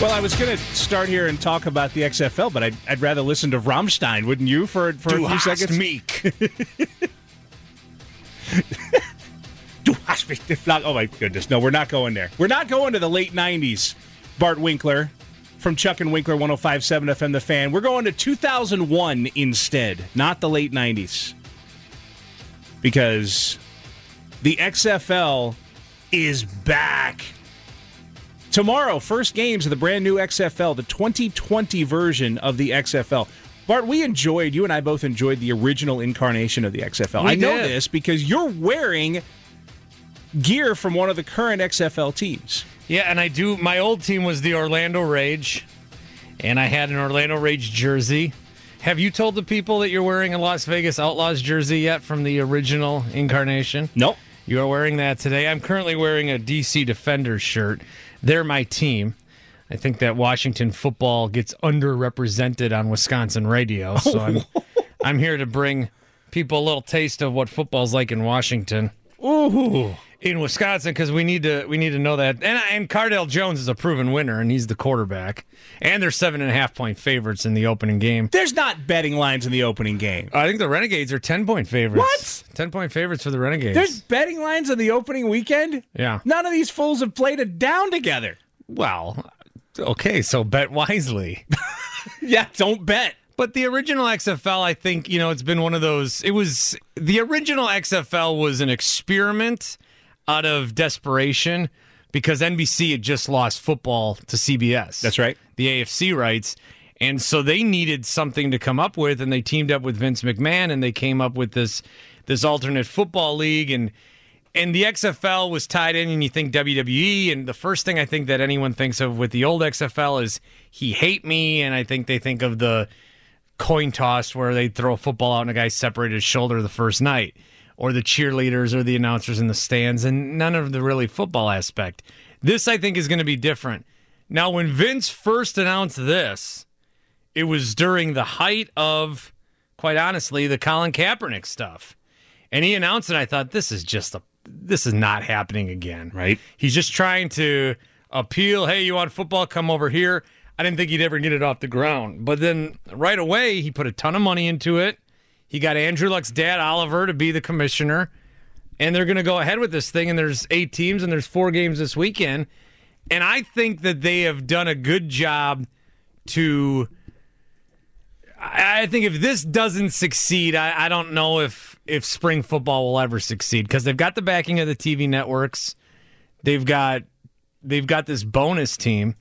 Well, I was going to start here and talk about the XFL, but I'd, I'd rather listen to Rammstein, wouldn't you, for, for Du a few seconds? mich. Du hast mich. Oh, my goodness. No, we're not going there. We're not going to the late 90s, Bart Winkler from Chuck and Winkler 1057 FM The Fan. We're going to 2001 instead, not the late 90s. Because the XFL is back. Tomorrow, first games of the brand new XFL, the 2020 version of the XFL. Bart, we enjoyed, you and I both enjoyed the original incarnation of the XFL. We I know this because you're wearing gear from one of the current XFL teams. Yeah, and I do. My old team was the Orlando Rage, and I had an Orlando Rage jersey. Have you told the people that you're wearing a Las Vegas Outlaws jersey yet from the original incarnation? Nope. You are wearing that today. I'm currently wearing a DC Defenders shirt. They're my team. I think that Washington football gets underrepresented on Wisconsin radio, so I'm I'm here to bring people a little taste of what football's like in Washington. Ooh. In Wisconsin because we need to we need to know that. And and Cardale Jones is a proven winner, and he's the quarterback. And they're seven and a half point favorites in the opening game. There's not betting lines in the opening game. I think the Renegades are ten point favorites. What? Ten point favorites for the Renegades. There's betting lines in the opening weekend? yeah. None of these fools have played it down together. Well, okay, so bet wisely. Yeah, don't bet. But the original XFL, I think, you know, it's been one of those. It was the original XFL was an experiment out of desperation because NBC had just lost football to CBS. That's right. The AFC rights. And so they needed something to come up with, and they teamed up with Vince McMahon, and they came up with this this alternate football league, and and the XFL was tied in, and you think WWE, and the first thing I think that anyone thinks of with the old XFL is he hate me, and I think they think of the coin toss where they throw a football out and a guy separated his shoulder the first night, or the cheerleaders or the announcers in the stands, and none of the really football aspect. This I think is going to be different. Now, when Vince first announced this, it was during the height of, quite honestly, the Colin Kaepernick stuff, and he announced it. I thought this is just a this is not happening again. Right. He's just trying to appeal. Hey, you want football? Come over here. I didn't think he'd ever get it off the ground. But then right away, he put a ton of money into it. He got Andrew Luck's dad, Oliver, to be the commissioner. And they're going to go ahead with this thing. And there's eight teams and there's four games this weekend. And I think that they have done a good job to. I think if this doesn't succeed, I, I don't know if if spring football will ever succeed because they've got the backing of the TV networks. They've got they've got this bonus team.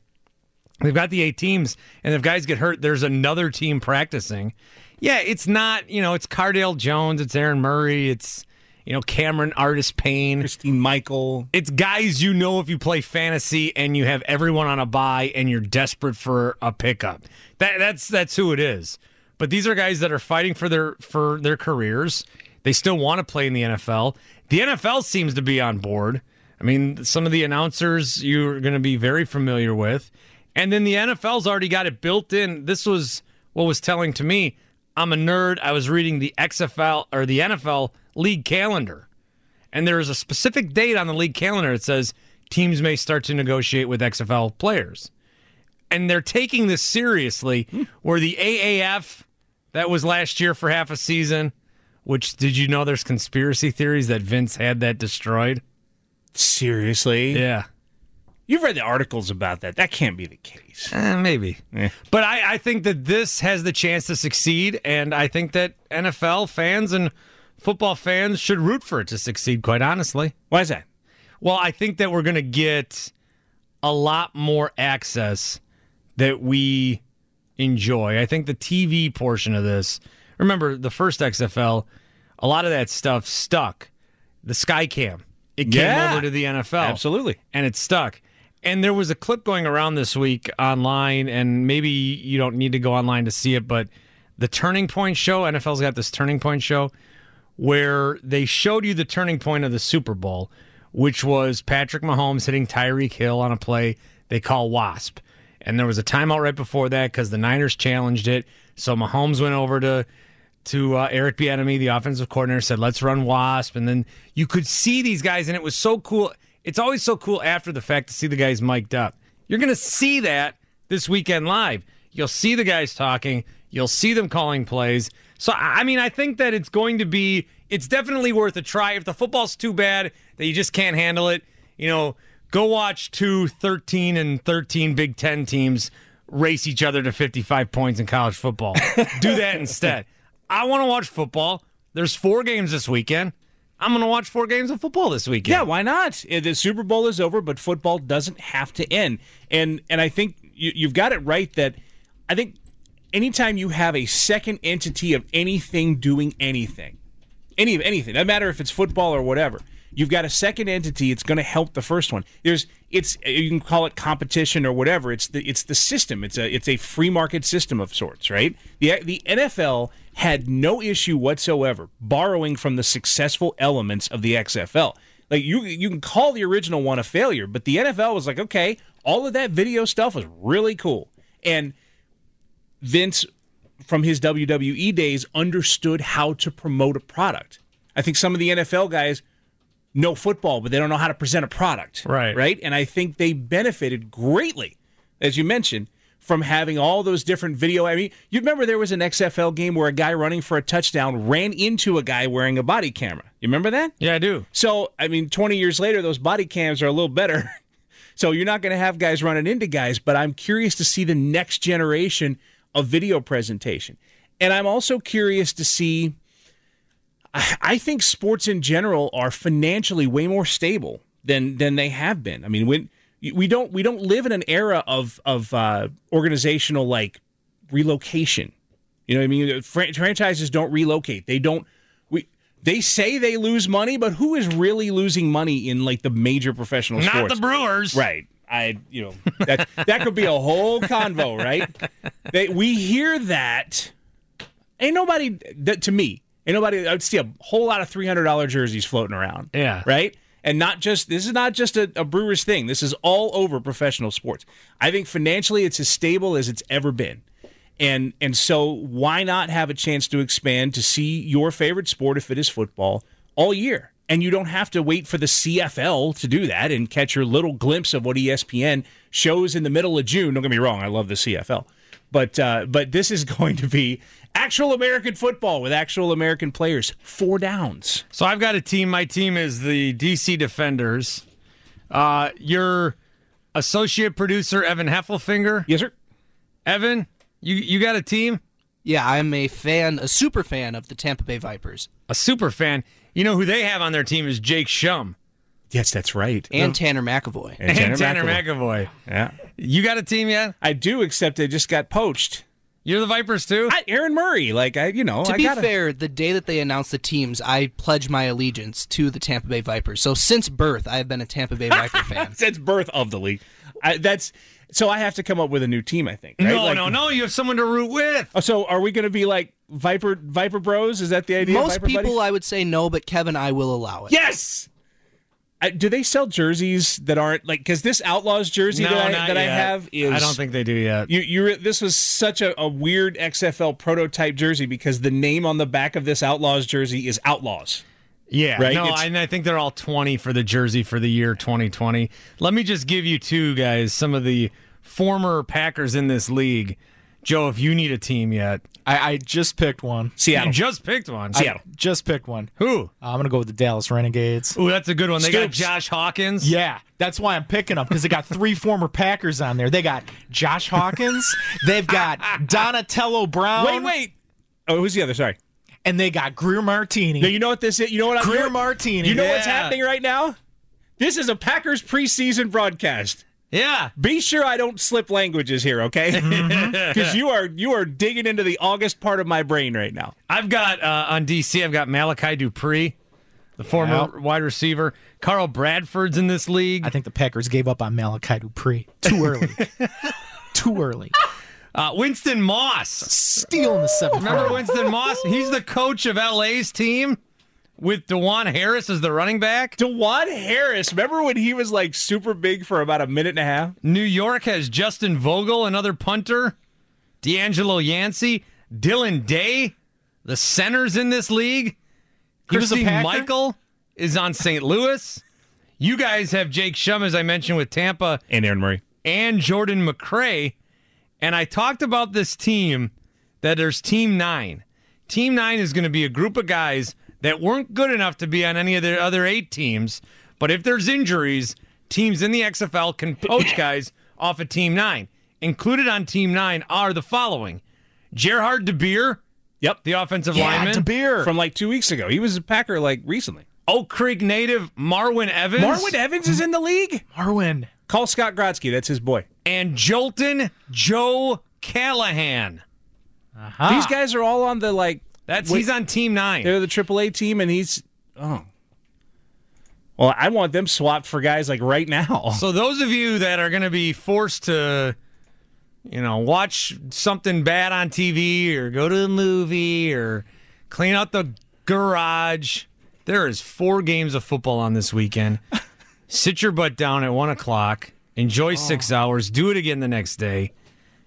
They've got the eight teams, and if guys get hurt, there's another team practicing. Yeah, it's not you know it's Cardale Jones, it's Aaron Murray, it's you know Cameron Artis-Payne. Christine Michael. It's guys you know if you play fantasy and you have everyone on a buy and you're desperate for a pickup. That that's that's who it is. But these are guys that are fighting for their for their careers. They still want to play in the NFL. The NFL seems to be on board. I mean, some of the announcers you're going to be very familiar with. And then the NFL's already got it built in. This was what was telling to me. I'm a nerd. I was reading the XFL or the NFL league calendar. And there is a specific date on the league calendar that says teams may start to negotiate with XFL players. And they're taking this seriously, where the AAF, that was last year for half a season, which did you know there's conspiracy theories that Vince had that destroyed? Seriously? Yeah. You've read the articles about that. That can't be the case. Eh, maybe. Eh. But I, I think that this has the chance to succeed, and I think that NFL fans and football fans should root for it to succeed, quite honestly. Why is that? Well, I think that we're going to get a lot more access that we enjoy. I think the TV portion of this, remember the first XFL, a lot of that stuff stuck. The Skycam, it came Yeah. over to the NFL. Absolutely. And it stuck. And there was a clip going around this week online, and maybe you don't need to go online to see it, but the Turning Point show, NFL's got this Turning Point show where they showed you the turning point of the Super Bowl, which was Patrick Mahomes hitting Tyreek Hill on a play they call WASP. And there was a timeout right before that because the Niners challenged it. So Mahomes went over to to uh, Eric Bieniemy, the offensive coordinator, said, "Let's run WASP." And then you could see these guys, and it was so cool. It's always so cool after the fact to see the guys mic'd up. You're going to see that this weekend live. You'll see the guys talking. You'll see them calling plays. So I I mean, I think that it's going to be. It's definitely worth a try. If the football's too bad that you just can't handle it, you know, go watch two 13 and 13 Big Ten teams race each other to 55 points in college football. Do that instead. I want to watch football. There's four games this weekend. I'm going to watch four games of football this weekend. Yeah, why not? The Super Bowl is over, but football doesn't have to end. And and I think you, you've got it right that I think anytime you have a second entity of anything doing anything, any of anything, doesn't matter if it's football or whatever. You've got a second entity. It's going to help the first one. There's, it's you can call it competition or whatever. It's the it's the system. It's a it's a free market system of sorts, right? The the NFL had no issue whatsoever borrowing from the successful elements of the XFL. Like you you can call the original one a failure, but the NFL was like, okay, all of that video stuff was really cool, and Vince from his WWE days understood how to promote a product. I think some of the NFL guys know football, but they don't know how to present a product. Right. Right. And I think they benefited greatly, as you mentioned, from having all those different video. I mean, you remember there was an XFL game where a guy running for a touchdown ran into a guy wearing a body camera. You remember that? Yeah, I do. So, I mean, 20 years later, those body cams are a little better. So, you're not going to have guys running into guys, but I'm curious to see the next generation of video presentation. And I'm also curious to see. I I think sports in general are financially way more stable than than they have been. I mean, when we don't we don't live in an era of of uh, organizational like relocation. You know what I mean? Fran- franchises don't relocate. They don't. We they say they lose money, but who is really losing money in like the major professional Not sports? the Brewers. Right. I, you know, that that could be a whole convo, right? They, we hear that. Ain't nobody that to me. Ain't nobody. I'd see a whole lot of three hundred dollar jerseys floating around. Yeah. Right. And not just this is not just a, a Brewers thing. This is all over professional sports. I think financially it's as stable as it's ever been. And and so why not have a chance to expand to see your favorite sport if it is football all year? And you don't have to wait for the CFL to do that and catch your little glimpse of what ESPN shows in the middle of June. Don't get me wrong, I love the CFL. But uh, but this is going to be actual American football with actual American players. Four downs. So I've got a team. My team is the DC Defenders. Uh, your associate producer Evan Heffelfinger. Yes, sir. Evan, you you got a team? Yeah, I'm a fan, a super fan of the Tampa Bay Vipers A super fan. You know who they have on their team is Jake Schum Yes, that's right. and Tanner McEvoy. And and Tanner McEvoy. Yeah, You got a team yet? I do. Except they just got poached. You're the Vipers too. I, Aaron Murray, like I, you know, To I be gotta, fair, the day that they announced the teams, I pledged my allegiance to the Tampa Bay Vipers. So since birth, I have been a Tampa Bay Viper fan. since birth of the league. I, that's so. I have to come up with a new team. I think. Right? no, Like- no, no. You have someone to root with. Oh, so are we going to be like Viper Viper Bros? Is that the idea? Most Viper people, buddies? I would say no, but Kevin, I will allow it. yes. I, do they sell jerseys that aren't like? Because this Outlaws jersey no, that, I, that I have is. I don't think they do yet. You, you, this was such a, a weird XFL prototype jersey because the name on the back of this Outlaws jersey is Outlaws. Yeah, Right? no, It's- and I think they're all 20 for the jersey for the year 2020. Let me just give you two guys, some of the former Packers in this league. Joe, if you need a team yet, I, I just picked one. Seattle. you just picked one. Seattle. Just picked one. Who? Uh, I'm gonna go with the Dallas Renegades. Ooh, that's a good one. They got Josh Hawkins. Yeah, that's why I'm picking them because they got three former Packers on there. They got Josh Hawkins, they've got Donatello Brown, Wait, wait. Oh, who's the other? Sorry. and they got Greer Martini. No, you know what this is? You know what I'm Greer doing? Martini. You know what's happening right now? This is a Packers preseason broadcast. Yeah. Be sure I don't slip languages here, okay? Because you are you are digging into the August part of my brain right now. I've got uh, on DC. I've got Malachi Dupre, the former Yeah. wide receiver. Carl Bradford's in this league. I think the Packers gave up on Malachi Dupre too early. too early. Uh, Winston Moss. Stealing the seventh Remember. Winston Moss? He's the coach of LA's team with DuJuan Harris as the running back. DuJuan Harris, remember when he was like super big for about a minute and a half? New York has Justin Vogel, another punter. DeAngelo Yancey, Dylan Day, the centers in this league. A Michael is on St. Louis. You guys have Jake Schum, as I mentioned, with Tampa, And Aaron Murray. and Jordan McRae. And I talked about this team that there's Team Nine. Team Nine is going to be a group of guys that weren't good enough to be on any of the other eight teams. But if there's injuries, teams in the XFL can poach guys off of Team Nine. Included on Team Nine are the following Gerhard DeBeer, Yep. the offensive Yeah, lineman. De Beer. From like two weeks ago. He was a Packer like recently. Oak Creek native Marwin Evans. Marwin Evans is in the league? Marwin. Call Scott Grotsky. That's his boy. and Jolton Joe Callahan. Uh-huh. These guys are all on the like That's he's on Team Nine. they're the AAA team and he's oh. Well, I want them swapped for guys like right now. So those of you that are going to be forced to, you know, watch something bad on TV or go to the movie or clean out the garage, there is four games of football on this weekend. Sit your butt down at one o'clock, enjoy six oh. hours, do it again the next day,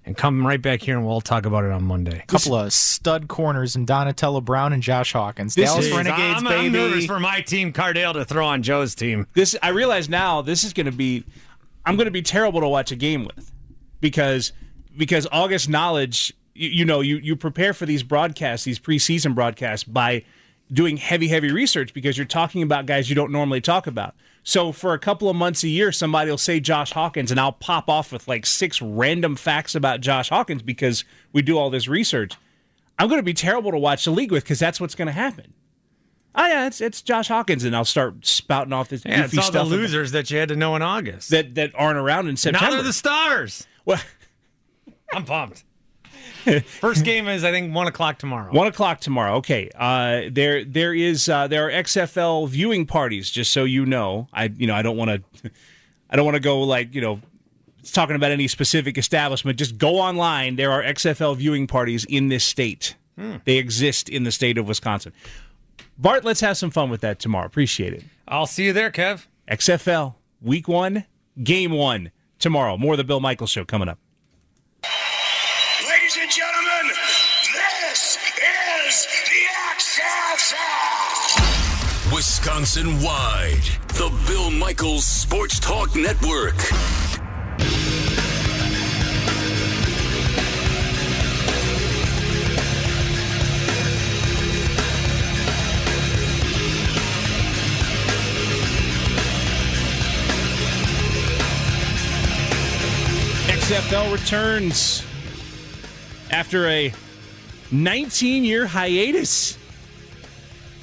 and come right back here and we'll talk about it on Monday. A couple of stud corners and Donatello Brown and Josh Hawkins. This Dallas is- Renegades, I'm, baby. I'm nervous for my team, Cardale, to throw on Joe's team. this I realize now this is going to be I'm going to be terrible to watch a game with because because August knowledge you, you know you you prepare for these broadcasts these preseason broadcasts by doing heavy heavy research because you're talking about guys you don't normally talk about. So for a couple of months a year somebody will say Josh Hawkins and I'll pop off with like six random facts about Josh Hawkins because we do all this research. I'm going to be terrible to watch the league with because that's what's going to happen. Oh yeah, it's it's Josh Hawkins, and I'll start spouting off this Yeah, it's goofy all the stuff about- losers that you had to know in August. that that aren't around in September. now they're the stars. well, I'm pumped. First game is I think one o'clock tomorrow. one o'clock tomorrow. Okay, uh, there there is uh, there are XFL viewing parties. Just so you know, I you know I don't want to I don't want to go like you know talking about any specific establishment. Just go online. There are XFL viewing parties in this state. They exist in the state of Wisconsin. Bart, let's have some fun with that tomorrow. Appreciate it. I'll see you there, Kev. XFL Week One, Game One tomorrow. More of the Bill Michaels Show coming up. Wisconsin wide. The Bill Michaels Sports Talk Network. XFL returns after a 19 year hiatus.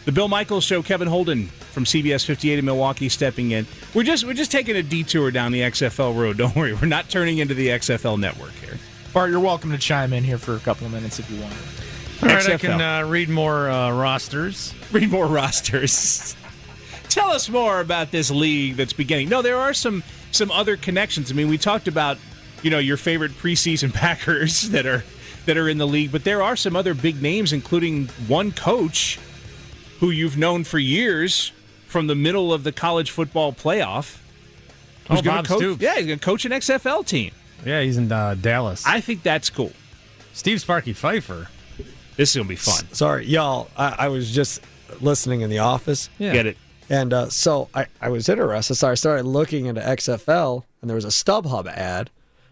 The Bill Michaels Show, Kevin Holden from CBS 58 in Milwaukee stepping in. We're just we're just taking a detour down the XFL road. Don't worry, we're not turning into the XFL network here. Bart, you're welcome to chime in here for a couple of minutes if you want. All right, I can uh, read more uh, rosters. Read more rosters. Tell us more about this league that's beginning. No, there are some some other connections. I mean, we talked about you know your favorite preseason Packers that are that are in the league, but there are some other big names, including one coach who you've known for years from the middle of the college football playoff. Oh, who's gonna Bob coach, Stoops. Yeah, he's going to coach an XFL team. Yeah, he's in uh, Dallas. I think that's cool. Steve Sparky Pfeiffer. This is going to be fun. Sorry, y'all. I, I was just listening in the office, Yeah. Get it? and uh, so I, I was interested. So I started looking into XFL, and there was a StubHub ad.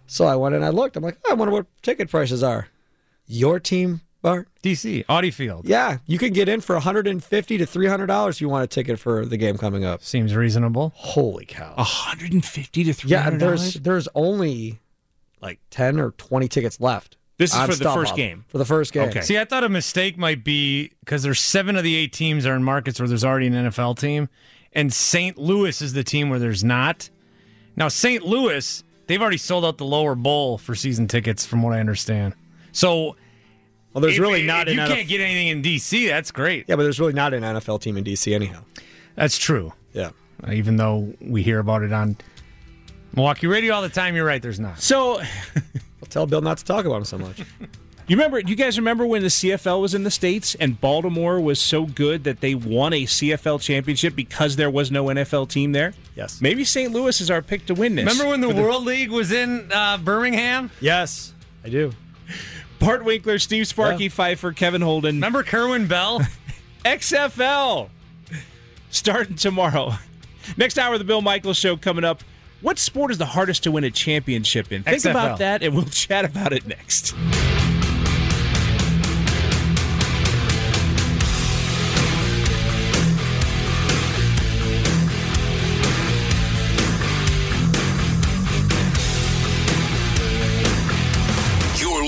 So I went and I looked. I'm like, I wonder what ticket prices are. Your team, Bart? DC, Audi Field. Yeah, you can get in for 150 to 300 dollars if you want a ticket for the game coming up. Seems reasonable. Holy cow! 150 to 300 yeah, there's there's only like 10 or 20 tickets left. This is on for the first StubHub. game. For the first game. Okay. See, I thought a mistake might be because there's seven of the eight teams are in markets where there's already an NFL team, and St. Louis is the team where there's not. Now, St. Louis they've already sold out the lower bowl for season tickets, from what I understand. So, Well, there's if- really if not you an can't get anything in DC. That's great. Yeah, but there's really not an NFL team in DC anyhow. That's true. Yeah. Uh, Even though we hear about it on Milwaukee radio all the time, you're right. There's not. So, I'll tell Bill not to talk about him so much. you remember? You guys remember when the CFL was in the states and Baltimore was so good that they won a CFL championship because there was no NFL team there? Yes. Maybe St. Louis is our pick to win this. Remember when the For World League was in uh, Birmingham? Yes, I do. Bart Winkler, Steve Sparky Yeah. Pfeiffer, Kevin Holden, Remember Kerwin Bell? XFL starting tomorrow. Next hour of the Bill Michaels Show coming up. What sport is the hardest to win a championship in? Think XFL. about that, and we'll chat about it next.